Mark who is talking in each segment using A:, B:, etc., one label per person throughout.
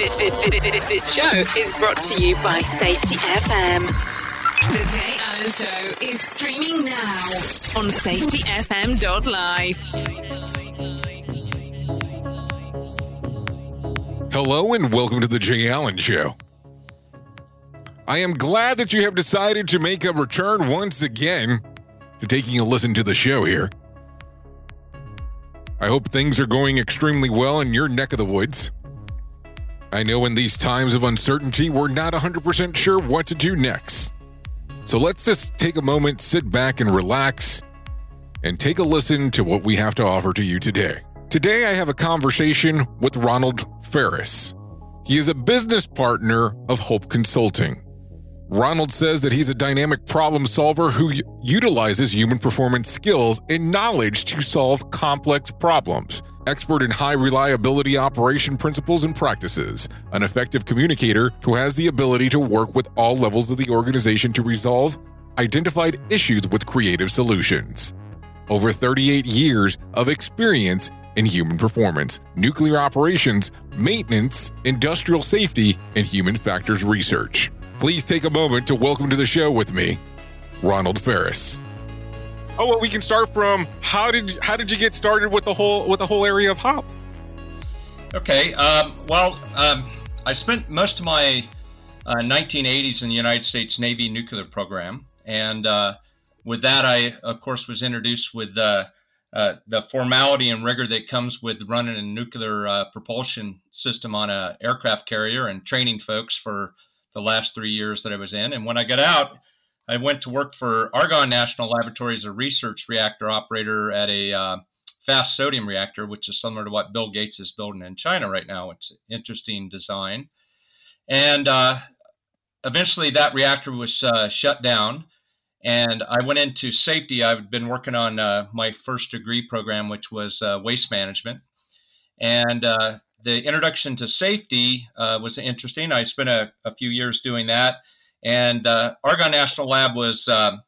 A: This, this, this, this show is brought to you by Safety FM. The Jay Allen Show is streaming now on safetyfm.live.
B: Hello and welcome to the Jay Allen Show. I am glad that you have decided to make a return once again to taking a listen to the show here. I hope things are going extremely well in your neck of the woods. I know in these times of uncertainty, we're not 100% sure what to do next. So let's just take a moment, sit back, and relax, and take a listen to what we have to offer to you today. Today, I have a conversation with Ronald Farris. He is a business partner of Hope Consulting. Ronald says that he's a dynamic problem solver who utilizes human performance skills and knowledge to solve complex problems. Expert in high reliability operation principles and practices, an effective communicator who has the ability to work with all levels of the organization to resolve identified issues with creative solutions. Over 38 years of experience in human performance, nuclear operations, maintenance, industrial safety, and human factors research. Please take a moment to welcome to the show with me, Ronald Farris. Oh, well, we can start from how did how did you get started with the whole with the whole area of hop?
C: Okay. Um, well, um, I spent most of my uh, 1980s in the United States Navy nuclear program, and uh, with that, I of course was introduced with uh, uh the formality and rigor that comes with running a nuclear uh, propulsion system on an aircraft carrier and training folks for the last three years that I was in. And when I got out, I went to work for Argonne National Laboratory as a research reactor operator at a uh, fast sodium reactor, which is similar to what Bill Gates is building in China right now. It's an interesting design. And uh, eventually that reactor was uh, shut down. And I went into safety. I've been working on uh, my first degree program, which was uh, waste management. And uh, the introduction to safety was interesting. I spent a, a, few years doing that. And uh, Argonne National Lab was um,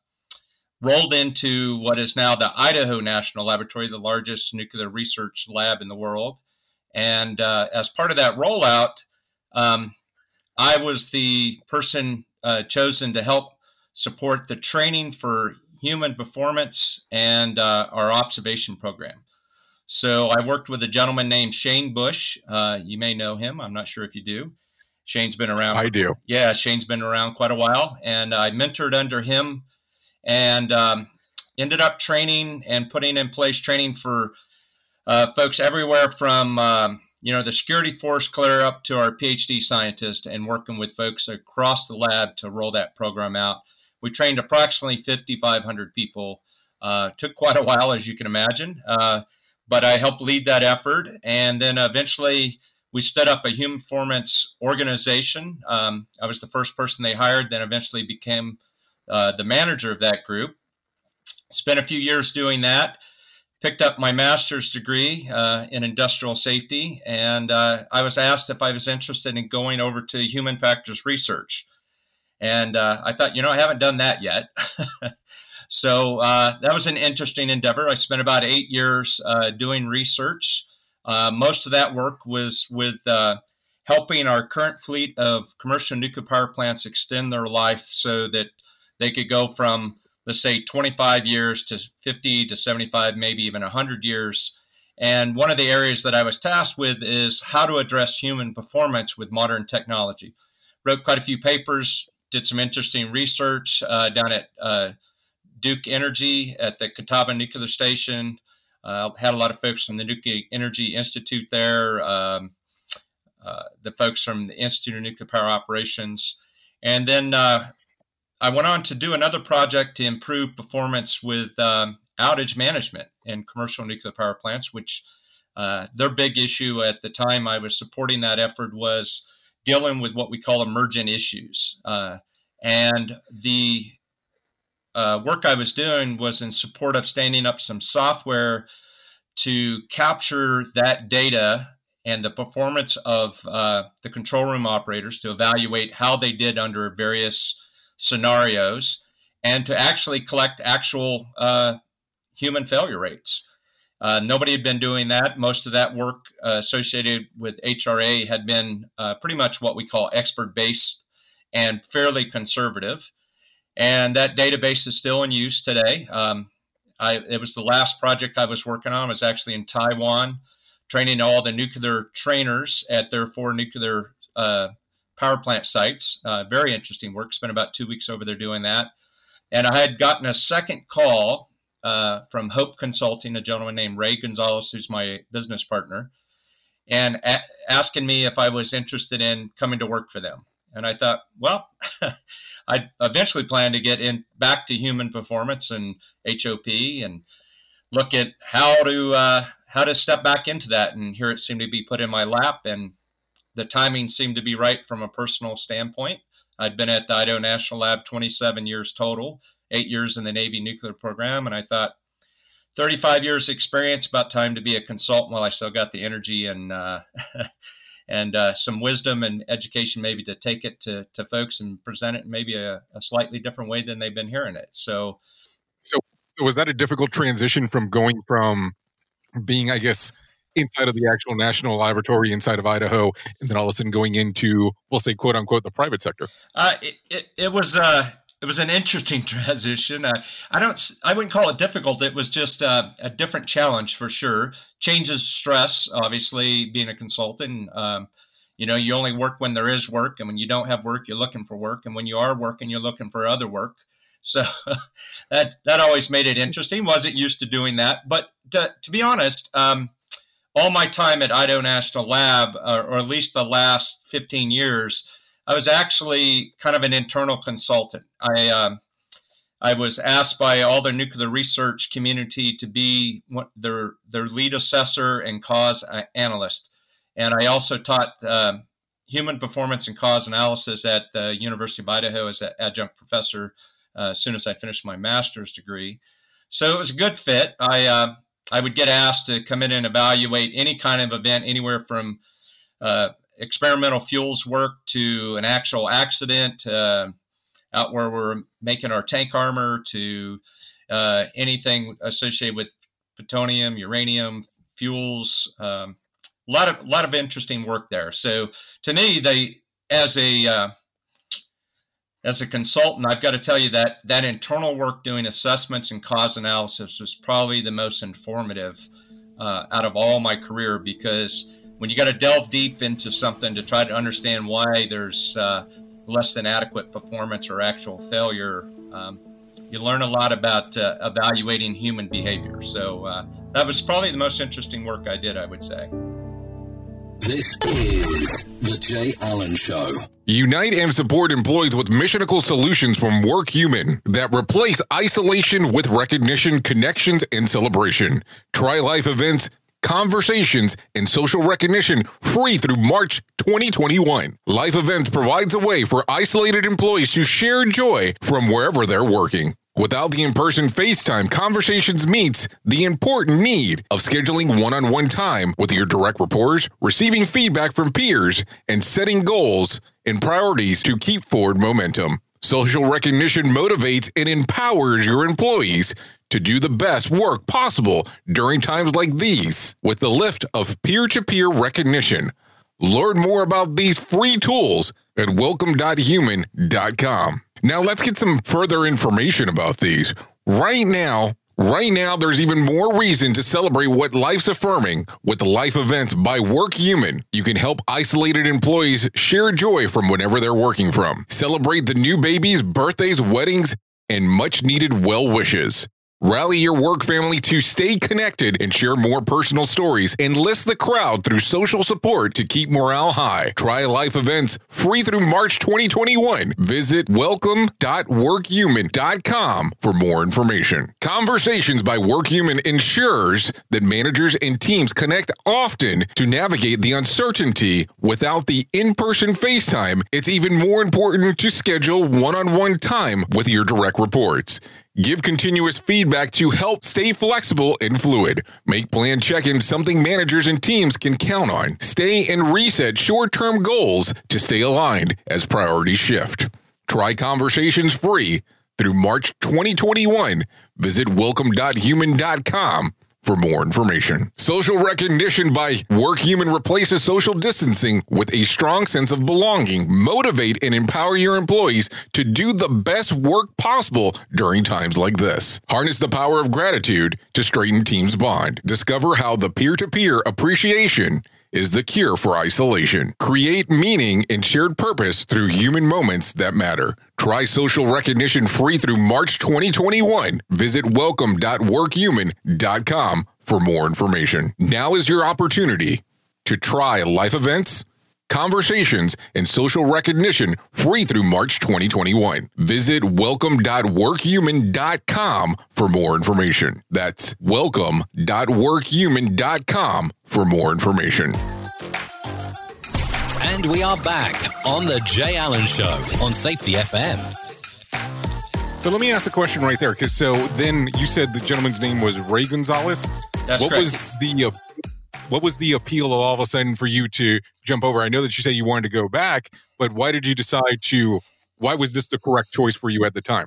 C: rolled into what is now the Idaho National Laboratory, the largest nuclear research lab in the world. And uh, as part of that rollout, um, I was the person uh, chosen to help support the training for human performance and uh, our observation program. So I worked with a gentleman named Shane Bush. Uh, you may know him. I'm not sure if you do. Shane's been around.
B: I do.
C: Yeah, Shane's been around quite a while, and I mentored under him, and um, ended up training and putting in place training for uh, folks everywhere from um, you know the security force clear up to our PhD scientists, and working with folks across the lab to roll that program out. We trained approximately 5,500 people. Uh, took quite a while, as you can imagine. Uh, but I helped lead that effort. And then eventually we set up a human performance organization. Um, I was the first person they hired, then eventually became uh, the manager of that group. Spent a few years doing that. Picked up my master's degree uh, in industrial safety, and uh, I was asked if I was interested in going over to human factors research. And uh, I thought, you know, I haven't done that yet. So uh, that was an interesting endeavor. I spent about eight years uh, doing research. Uh, most of that work was with uh, helping our current fleet of commercial nuclear power plants extend their life so that they could go from, let's say, 25 years to 50 to 75, maybe even 100 years. And one of the areas that I was tasked with is how to address human performance with modern technology. Wrote quite a few papers, did some interesting research uh, down at uh, Duke Energy at the Catawba Nuclear Station. Uh, had a lot of folks from the Nuclear Energy Institute there, um, uh, the folks from the Institute of Nuclear Power Operations. And then uh, I went on to do another project to improve performance with um, outage management in commercial nuclear power plants, which uh, their big issue at the time I was supporting that effort was dealing with what we call emergent issues. Uh, and the uh, work I was doing was in support of standing up some software to capture that data and the performance of uh, the control room operators to evaluate how they did under various scenarios and to actually collect actual uh, human failure rates. Uh, nobody had been doing that. Most of that work uh, associated with HRA had been uh, pretty much what we call expert based and fairly conservative. And that database is still in use today. Um, I, it was the last project I was working on. I was actually in Taiwan, training all the nuclear trainers at their four nuclear uh, power plant sites. Uh, very interesting work. Spent about two weeks over there doing that. And I had gotten a second call uh, from Hope Consulting, a gentleman named Ray Gonzalez, who's my business partner, and a- asking me if I was interested in coming to work for them. And I thought, well, I eventually plan to get in back to human performance and HOP and look at how to uh, how to step back into that. And here it seemed to be put in my lap, and the timing seemed to be right from a personal standpoint. I'd been at the Idaho National Lab 27 years total, eight years in the Navy nuclear program, and I thought 35 years experience, about time to be a consultant while I still got the energy and uh, and uh, some wisdom and education maybe to take it to, to folks and present it in maybe a, a slightly different way than they've been hearing it. So,
B: so, so was that a difficult transition from going from being, I guess, inside of the actual national laboratory inside of Idaho, and then all of a sudden going into, we'll say, quote unquote, the private sector?
C: Uh, it, it, it was uh, it was an interesting transition. Uh, I don't, I wouldn't call it difficult. It was just uh, a different challenge for sure. Changes stress, obviously, being a consultant. Um, you know, you only work when there is work, and when you don't have work, you're looking for work, and when you are working, you're looking for other work. So that that always made it interesting. Wasn't used to doing that, but to, to be honest, um, all my time at Idaho National Lab, uh, or at least the last 15 years, I was actually kind of an internal consultant. I um, I was asked by all the nuclear research community to be their their lead assessor and cause analyst, and I also taught uh, human performance and cause analysis at the University of Idaho as an adjunct professor uh, as soon as I finished my master's degree. So it was a good fit. I uh, I would get asked to come in and evaluate any kind of event, anywhere from uh, experimental fuels work to an actual accident uh, out where we're making our tank armor to uh, anything associated with plutonium, uranium, fuels. Um, a lot of lot of interesting work there. So to me, they as a uh, as a consultant, I've got to tell you that that internal work doing assessments and cause analysis was probably the most informative uh, out of all my career because when you got to delve deep into something to try to understand why there's uh, less than adequate performance or actual failure, um, you learn a lot about uh, evaluating human behavior. So uh, that was probably the most interesting work I did, I would say.
D: This is The Jay Allen Show.
B: Unite and support employees with missionical solutions from WorkHuman that replace isolation with recognition, connections, and celebration. Try life events conversations, and social recognition free through March 2021. Life Events provides a way for isolated employees to share joy from wherever they're working. Without the in person FaceTime, Conversations meets the important need of scheduling one on one time with your direct reporters, receiving feedback from peers, and setting goals and priorities to keep forward momentum. Social recognition motivates and empowers your employees to do the best work possible during times like these with the lift of peer to peer recognition. Learn more about these free tools at welcome.human.com. Now, let's get some further information about these. Right now, Right now, there's even more reason to celebrate what life's affirming with life events by WorkHuman. You can help isolated employees share joy from whenever they're working from. Celebrate the new babies, birthdays, weddings, and much needed well wishes. Rally your work family to stay connected and share more personal stories. Enlist the crowd through social support to keep morale high. Try life events free through March 2021. Visit welcome.workhuman.com for more information. Conversations by WorkHuman ensures that managers and teams connect often to navigate the uncertainty without the in person FaceTime. It's even more important to schedule one on one time with your direct reports. Give continuous feedback to help stay flexible and fluid. Make plan check ins something managers and teams can count on. Stay and reset short term goals to stay aligned as priorities shift. Try conversations free through March 2021. Visit welcome.human.com for more information. Social recognition by WorkHuman replaces social distancing with a strong sense of belonging. Motivate and empower your employees to do the best work possible during times like this. Harness the power of gratitude to straighten teams bond. Discover how the peer to peer appreciation is the cure for isolation. Create meaning and shared purpose through human moments that matter. Try social recognition free through March 2021. Visit welcome.workhuman.com for more information. Now is your opportunity to try life events, conversations, and social recognition free through March 2021. Visit welcome.workhuman.com for more information. That's welcome.workhuman.com for more information.
D: And we are back on the Jay Allen Show on Safety FM.
B: So let me ask the question right there. Because so then you said the gentleman's name was Ray Gonzalez.
C: That's
B: what
C: correct.
B: was the uh, what was the appeal of all of a sudden for you to jump over? I know that you said you wanted to go back, but why did you decide to? Why was this the correct choice for you at the time?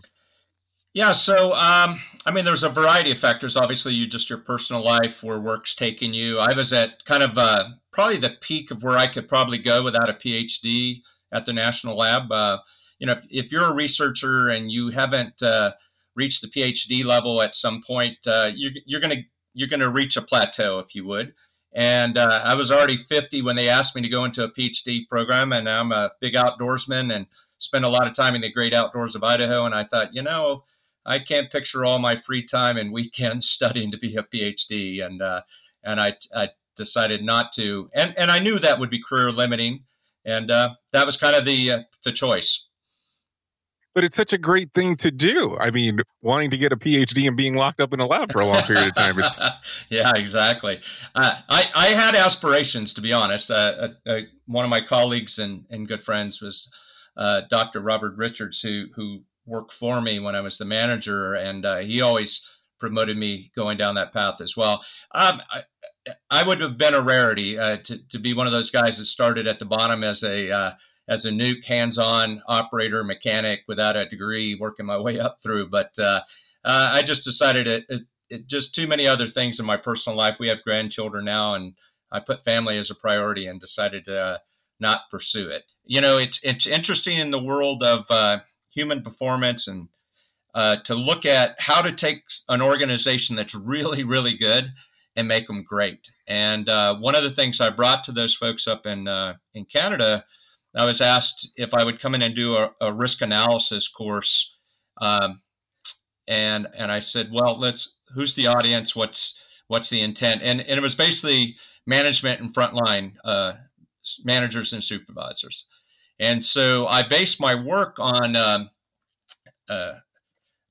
C: Yeah, so um, I mean, there's a variety of factors. Obviously, you just your personal life, where work's taking you. I was at kind of uh, probably the peak of where I could probably go without a PhD at the national lab. Uh, you know, if, if you're a researcher and you haven't uh, reached the PhD level at some point, uh, you're, you're gonna you're gonna reach a plateau, if you would. And uh, I was already 50 when they asked me to go into a PhD program, and I'm a big outdoorsman and spend a lot of time in the great outdoors of Idaho. And I thought, you know, I can't picture all my free time and weekends studying to be a PhD, and uh, and I, I decided not to, and and I knew that would be career limiting, and uh, that was kind of the uh, the choice.
B: But it's such a great thing to do. I mean, wanting to get a PhD and being locked up in a lab for a long period of time. It's
C: yeah, exactly. Uh, I I had aspirations to be honest. Uh, uh, one of my colleagues and, and good friends was uh, Dr. Robert Richards, who who worked for me when I was the manager, and uh, he always promoted me going down that path as well. Um, I, I would have been a rarity uh, to to be one of those guys that started at the bottom as a uh, as a nuke hands-on operator mechanic without a degree, working my way up through. But uh, uh, I just decided it, it, it just too many other things in my personal life. We have grandchildren now, and I put family as a priority and decided to uh, not pursue it. You know, it's it's interesting in the world of uh, human performance and uh, to look at how to take an organization that's really really good and make them great. And uh, one of the things I brought to those folks up in in Canada, I was asked if I would come in and do a, a risk analysis course, um, and and I said, well, let's who's the audience? What's what's the intent? And and it was basically management and frontline uh, managers and supervisors. And so I based my work on um, uh,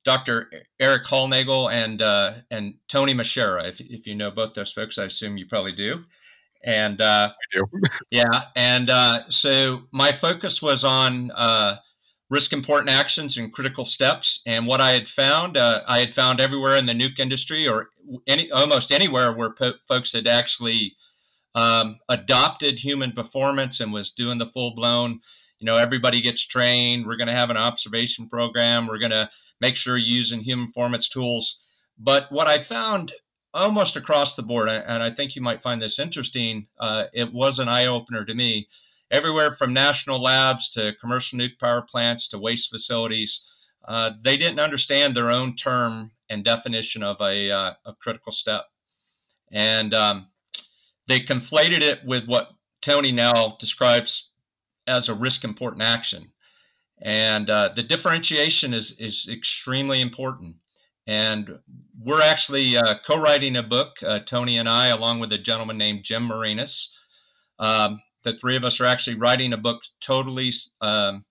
C: Dr. Eric Hollnagel and uh, and Tony Muschara. If, if you know both those folks, I assume you probably do. And uh, yeah, and uh, so my focus was on uh, risk important actions and critical steps. And what I had found, uh, I had found everywhere in the nuke industry, or any almost anywhere where po- folks had actually um, adopted human performance and was doing the full blown. You know, everybody gets trained. We're going to have an observation program. We're going to make sure you're using human performance tools. But what I found almost across the board, and I think you might find this interesting, uh, it was an eye opener to me. Everywhere from national labs to commercial nuke power plants to waste facilities, uh, they didn't understand their own term and definition of a, uh, a critical step. And um, they conflated it with what Tony now describes as a risk important action. And uh, the differentiation is, is extremely important. And we're actually uh, co writing a book, uh, Tony and I, along with a gentleman named Jim Marinus. Um, the three of us are actually writing a book totally um,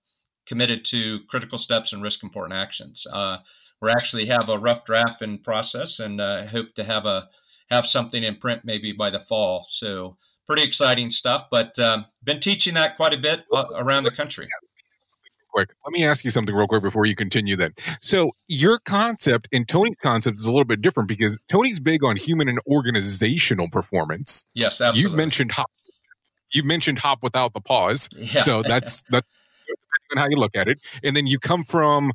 C: committed to critical steps and risk important actions. Uh, we actually have a rough draft in process and uh, hope to have a have something in print maybe by the fall. So pretty exciting stuff. But um, been teaching that quite a bit uh, around the country.
B: Quick, let me ask you something real quick before you continue. Then, so your concept and Tony's concept is a little bit different because Tony's big on human and organizational performance.
C: Yes, absolutely.
B: You've mentioned hop. You mentioned hop without the pause.
C: Yeah.
B: So that's that's how you look at it. And then you come from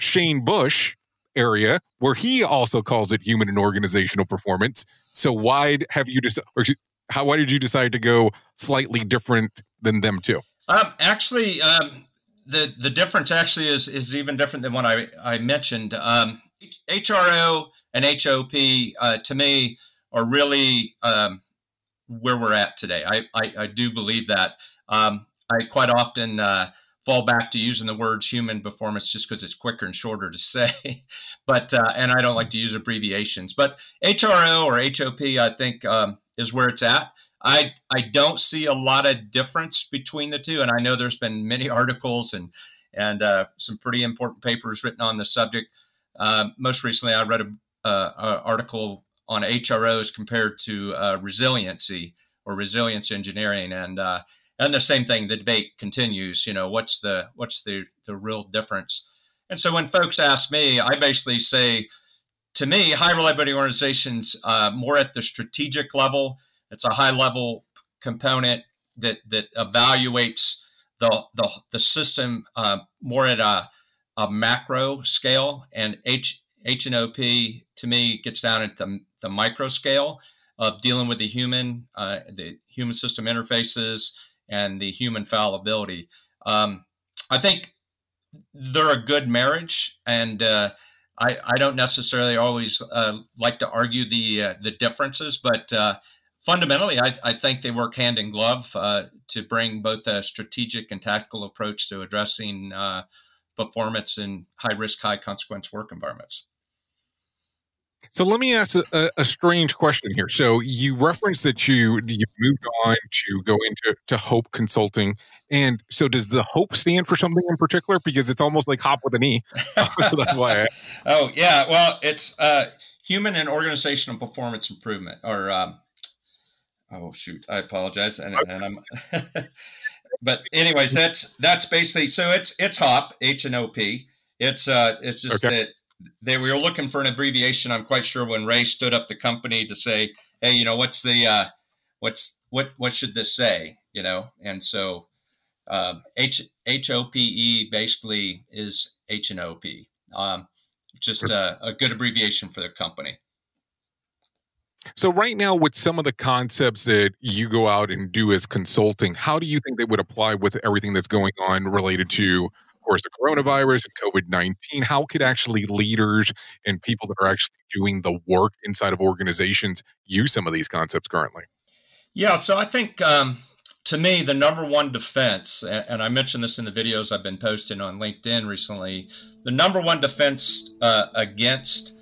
B: Shane Bush area where he also calls it human and organizational performance. So why have you decided, or how, why did you decide to go slightly different than them too?
C: Um, actually, um, the the difference actually is is even different than what I I mentioned. Um, HRO and HOP uh, to me are really um, where we're at today. I I, I do believe that. Um, I quite often uh, fall back to using the words human performance just because it's quicker and shorter to say. but uh, and I don't like to use abbreviations. But HRO or HOP, I think, um, is where it's at. I I don't see a lot of difference between the two, and I know there's been many articles and and uh, some pretty important papers written on the subject. Uh, most recently, I read an article on HROs compared to uh, resiliency or resilience engineering, and uh, and the same thing the debate continues you know what's the what's the the real difference and so when folks ask me i basically say to me high reliability organizations uh, more at the strategic level it's a high level component that that evaluates the the, the system uh, more at a, a macro scale and h h and op to me gets down at the, the micro scale of dealing with the human uh, the human system interfaces and the human fallibility. Um, I think they're a good marriage, and uh, I, I, don't necessarily always uh, like to argue the uh, the differences, but uh, fundamentally, I, I, think they work hand in glove uh, to bring both a strategic and tactical approach to addressing uh, performance in high risk, high consequence work environments.
B: So let me ask a, a, strange question here. So you referenced that you you moved on to go into to Hope Consulting, and so does the Hope stand for something in particular? Because it's almost like hop with an E. so that's why. I,
C: oh yeah, well it's uh, human and organizational performance improvement, or um, oh shoot, I apologize, and, and I'm. but anyways, that's that's basically so it's it's HOP H and O P. It's uh it's just okay. that they were looking for an abbreviation. I'm quite sure when Ray stood up the company to say, "Hey, you know, what's the uh, what's what what should this say?" You know, and so uh, H H O P E basically is H and O P. Um, just a, a good abbreviation for the company.
B: So, right now, with some of the concepts that you go out and do as consulting, how do you think they would apply with everything that's going on related to of course, the coronavirus and COVID 19, how could actually leaders and people that are actually doing the work inside of organizations use some of these concepts currently?
C: Yeah, so I think um, to me, the number one defense, and I mentioned this in the videos I've been posting on LinkedIn recently, the number one defense uh, against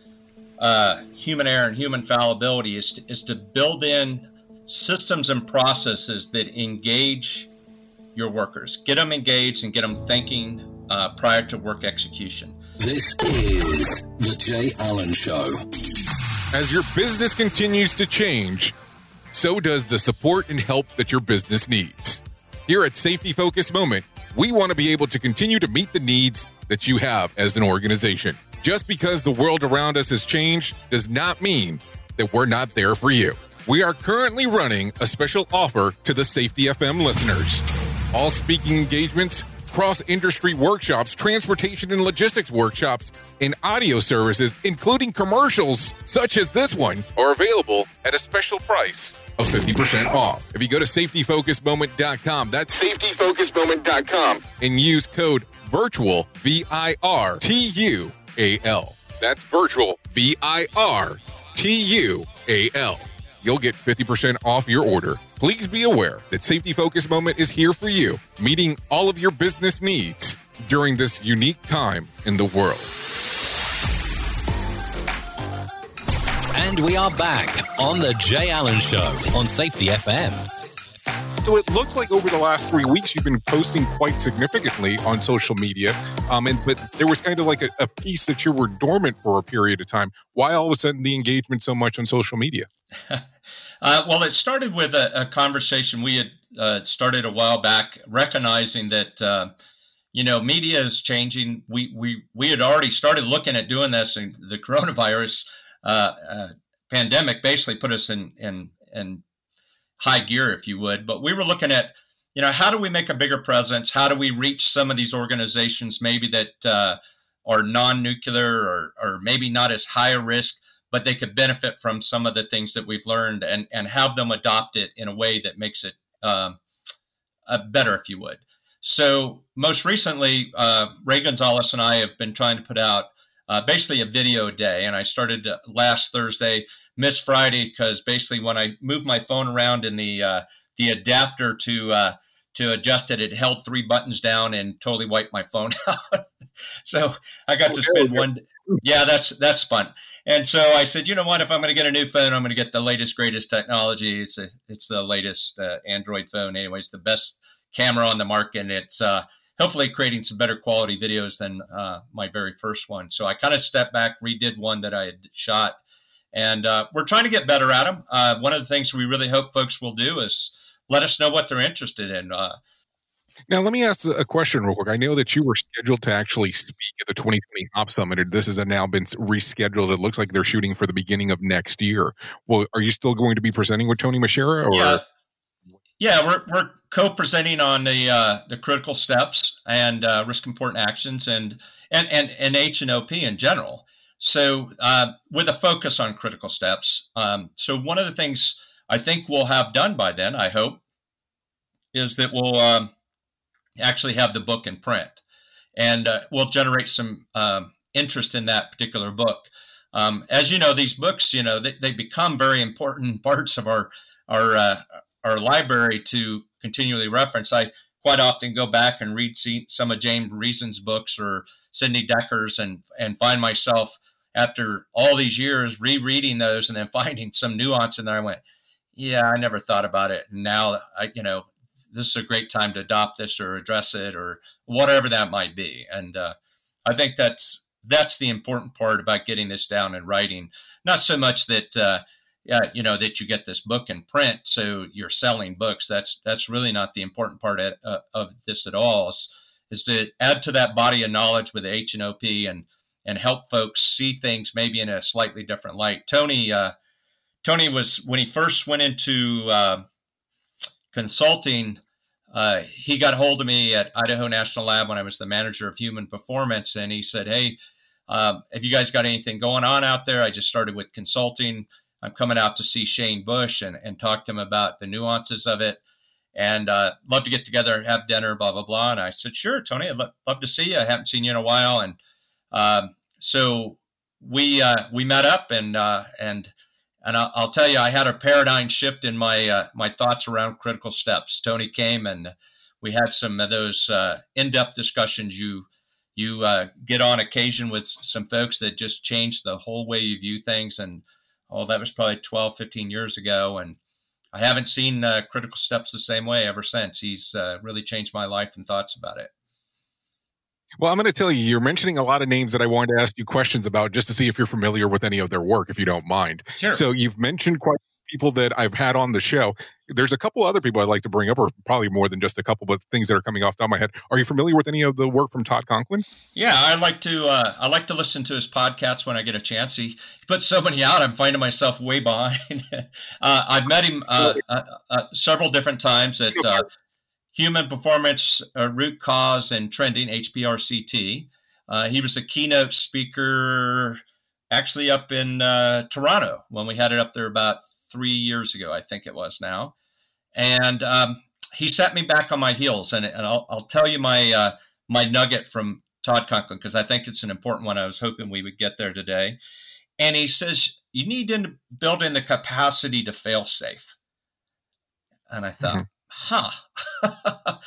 C: uh, human error and human fallibility is to, is to build in systems and processes that engage your workers, get them engaged and get them thinking uh, prior to work execution.
D: This is The Jay Allen Show.
B: As your business continues to change, so does the support and help that your business needs. Here at Safety Focus Moment, we want to be able to continue to meet the needs that you have as an organization. Just because the world around us has changed does not mean that we're not there for you. We are currently running a special offer to the Safety FM listeners. All speaking engagements cross industry workshops, transportation and logistics workshops, and audio services, including commercials such as this one, are available at a special price of 50% off. If you go to safetyfocusmoment.com, that's safetyfocusmoment.com, and use code VIRTUAL, V I R T U A L. That's virtual, V I R T U A L you'll get 50% off your order. Please be aware that Safety Focus Moment is here for you, meeting all of your business needs during this unique time in the world.
D: And we are back on The Jay Allen Show on Safety FM.
B: So it looks like over the last three weeks you've been posting quite significantly on social media, um, and but there was kind of like a, a piece that you were dormant for a period of time. Why all of a sudden the engagement so much on social media?
C: uh, well, it started with a, a conversation we had uh, started a while back, recognizing that uh, you know media is changing. We we we had already started looking at doing this, and the coronavirus uh, uh, pandemic basically put us in in in high gear, if you would. But we were looking at you know how do we make a bigger presence? How do we reach some of these organizations maybe that uh, or non-nuclear or, or maybe not as high a risk, but they could benefit from some of the things that we've learned and, and have them adopt it in a way that makes it um, better, if you would. So most recently, uh, Ray Gonzalez and I have been trying to put out uh, basically a video day. And I started uh, last Thursday, missed Friday because basically when I moved my phone around in the uh, the adapter to uh, to adjust it, it held three buttons down and totally wiped my phone out. so I got to spend one. Yeah, that's that's fun. And so I said, you know what? If I'm going to get a new phone, I'm going to get the latest, greatest technology. It's a, it's the latest uh, Android phone, anyways, the best camera on the market. And it's uh, hopefully creating some better quality videos than uh, my very first one. So I kind of stepped back, redid one that I had shot, and uh, we're trying to get better at them. Uh, one of the things we really hope folks will do is let us know what they're interested in. Uh,
B: now, let me ask a question real quick. I know that you were scheduled to actually speak at the 2020 Hop Summit. and This has now been rescheduled. It looks like they're shooting for the beginning of next year. Well, are you still going to be presenting with Tony Muschara? Or?
C: Yeah, yeah, we're we're co-presenting on the uh, the critical steps and uh, risk important actions and and and and H and OP in general. So uh, with a focus on critical steps. Um, so one of the things I think we'll have done by then, I hope, is that we'll um, actually have the book in print, and uh, we'll generate some um, interest in that particular book. Um, as you know, these books, you know, they, they become very important parts of our our uh, our library to continually reference. I quite often go back and read some of James Reason's books or Sidney Dekker's and and find myself after all these years rereading those and then finding some nuance in there. I went, yeah, I never thought about it. Now I, you know, this is a great time to adopt this or address it or whatever that might be. And uh, I think that's that's the important part about getting this down in writing. Not so much that uh, yeah, you know that you get this book in print, so you're selling books. That's that's really not the important part at, uh, of this at all. Is, is to add to that body of knowledge with H and OP and and help folks see things maybe in a slightly different light. Tony uh, Tony was when he first went into uh, consulting. Uh, he got hold of me at Idaho National Lab when I was the manager of human performance, and he said, "Hey, um, have you guys got anything going on out there? I just started with consulting." I'm coming out to see Shane Bush and, and talk to him about the nuances of it and uh, love to get together and have dinner, blah, blah, blah. And I said, sure, Tony, I'd lo- love to see you. I haven't seen you in a while. And um, so we uh, we met up and uh, and and I'll, I'll, tell you, I had a paradigm shift in my uh, my thoughts around critical steps. Tony came and we had some of those uh, in-depth discussions you you uh, get on occasion with some folks that just change the whole way you view things and oh, that was probably 12, 15 years ago. And I haven't seen uh, Critical Steps the same way ever since. He's really changed my life and thoughts about it.
B: Well, I'm going to tell you, you're mentioning a lot of names that I wanted to ask you questions about just to see if you're familiar with any of their work, if you don't mind.
C: Sure.
B: So you've mentioned quite people that I've had on the show. There's a couple other people I'd like to bring up, or probably more than just a couple, but things that are coming off the top of my head. Are you familiar with any of the work from Todd Conklin?
C: Yeah, I like to. Uh, I like to listen to his podcasts when I get a chance. He, he puts so many out. I'm finding myself way behind. uh, I've met him uh, uh, uh several different times at uh, Human Performance Root Cause and Trending (HPRCT). he was a keynote speaker actually up in Toronto when we had it up there about three years ago, I think it was now. And um, he set me back on my heels. And, and I'll, I'll tell you my, uh, my nugget from Todd Conklin, because I think it's an important one. I was hoping we would get there today. And he says, you need to build in the capacity to fail safe. And I thought, mm-hmm. Huh.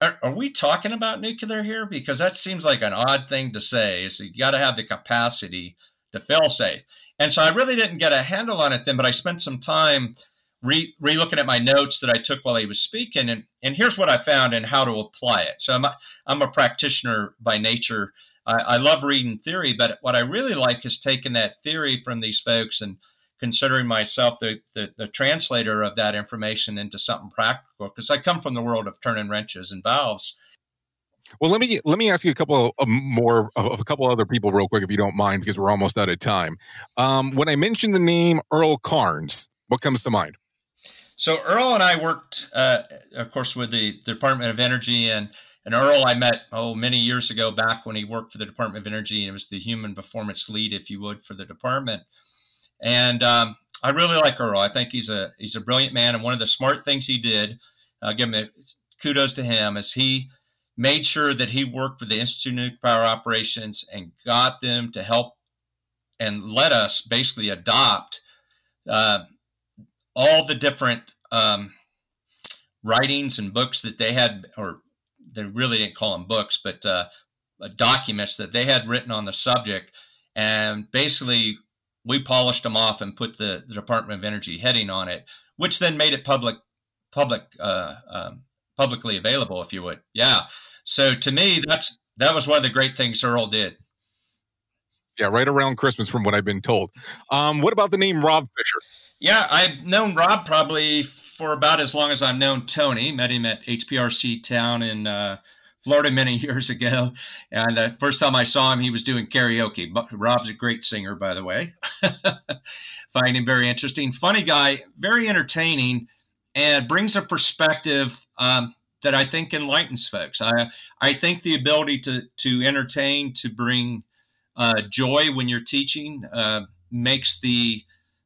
C: are, are, we talking about nuclear here? Because that seems like an odd thing to say. Is you got to have the capacity to fail safe. And so I really didn't get a handle on it then, but I spent some time re, looking at my notes that I took while he was speaking. And, and here's what I found and how to apply it. So I'm a, I'm a practitioner by nature. I, I love reading theory, but what I really like is taking that theory from these folks and considering myself the, the, the translator of that information into something practical because I come from the world of turning wrenches and valves.
B: Well, let me let me ask you a couple of more of a couple other people real quick, if you don't mind, because we're almost out of time. Um, when I mention the name Earl Carnes, what comes to mind?
C: So Earl and I worked, uh, of course, with the, the Department of Energy, and and Earl I met oh many years ago back when he worked for the Department of Energy and it was the human performance lead, if you would, for the department. And um, I really like Earl. I think he's a he's a brilliant man, and one of the smart things he did, I'll give him a, kudos to him, is he made sure that he worked with the Institute of Nuclear Power Operations and got them to help and let us basically adopt uh, all the different um, writings and books that they had, or they really didn't call them books, but uh, uh, documents that they had written on the subject. And basically, we polished them off and put the, the Department of Energy heading on it, which then made it public, public, uh, um, publicly available, if you would. Yeah. So to me, that's that was one of the great things Earl did.
B: Yeah, right around Christmas, from what I've been told. Um, what about the name Rob Fisher?
C: Yeah, I've known Rob probably for about as long as I've known Tony. Met him at HPRCT in uh, Florida many years ago. And the first time I saw him, he was doing karaoke. Rob's a great singer, by the way. Find him very interesting. Funny guy, very entertaining, and brings a perspective um, that I think enlightens folks. I, I think the ability to, to entertain, to bring uh, joy when you're teaching, uh, makes the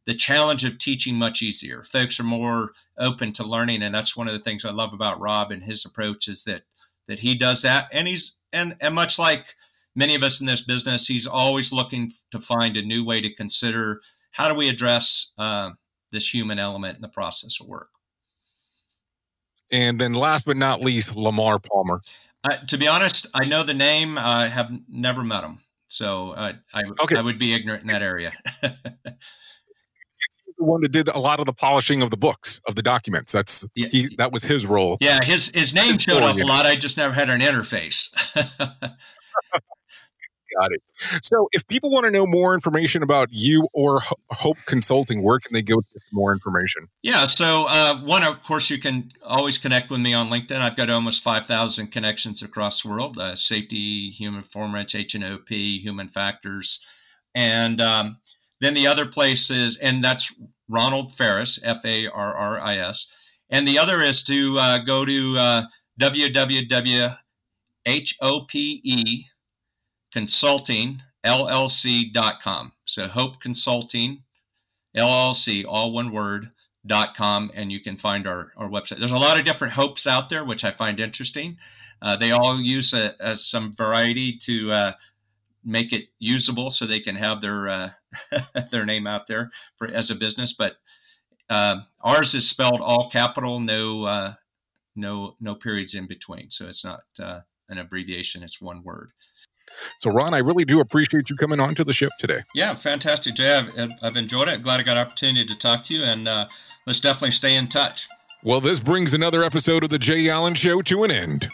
C: the challenge of teaching much easier. Folks are more open to learning, and that's one of the things I love about Rob and his approach is that that he does that, and he's and and much like many of us in this business, he's always looking to find a new way to consider how do we address uh, this human element in the process of work.
B: And then, last but not least, Lamar Palmer.
C: Uh, to be honest, I know the name. I have never met him, so uh, I, okay. I would be ignorant in that area.
B: the one that did a lot of the polishing of the books of the documents. That's yeah. he, that was his role.
C: Yeah, his his name showed up a lot. I just never had an interface.
B: Got it. So, if people want to know more information about you or Hope Consulting, where can they go to get more information?
C: Yeah. So, uh, one, of course, you can always connect with me on LinkedIn. I've got almost 5,000 connections across the world uh, safety, human performance, HNOP, human factors. And um, then the other place is, and that's Ronald Farris, F A R R I S. And the other is to uh, go to uh, www.hopeconsultingllc.com. So Hope Consulting LLC, all one word, dot com, and you can find our, our website. There's a lot of different hopes out there, which I find interesting. Uh, they all use a, a, some variety to uh, make it usable so they can have their uh, their name out there for as a business. But uh, ours is spelled all capital, no uh, no no periods in between. So it's not uh, an abbreviation; it's one word.
B: So, Ron, I really do appreciate you coming on to the ship today.
C: Yeah, fantastic, Jay. I've, I've enjoyed it. Glad I got an opportunity to talk to you, and uh, let's definitely stay in touch.
B: Well, this brings another episode of the Jay Allen Show to an end.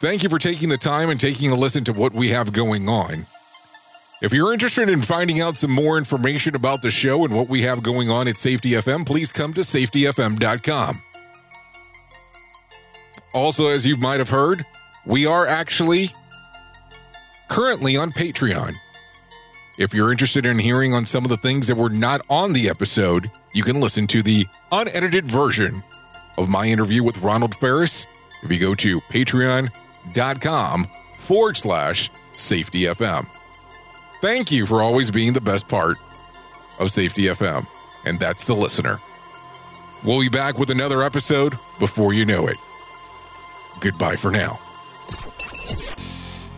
B: Thank you for taking the time and taking a listen to what we have going on. If you're interested in finding out some more information about the show and what we have going on at Safety FM, please come to safetyfm.com. Also, as you might have heard, we are actually currently on Patreon. If you're interested in hearing on some of the things that were not on the episode, you can listen to the unedited version of my interview with Ronald Farris if you go to Patreon dot com forward slash safety FM. Thank you for always being the best part of Safety FM, and that's the listener. We'll be back with another episode before you know it. Goodbye for now.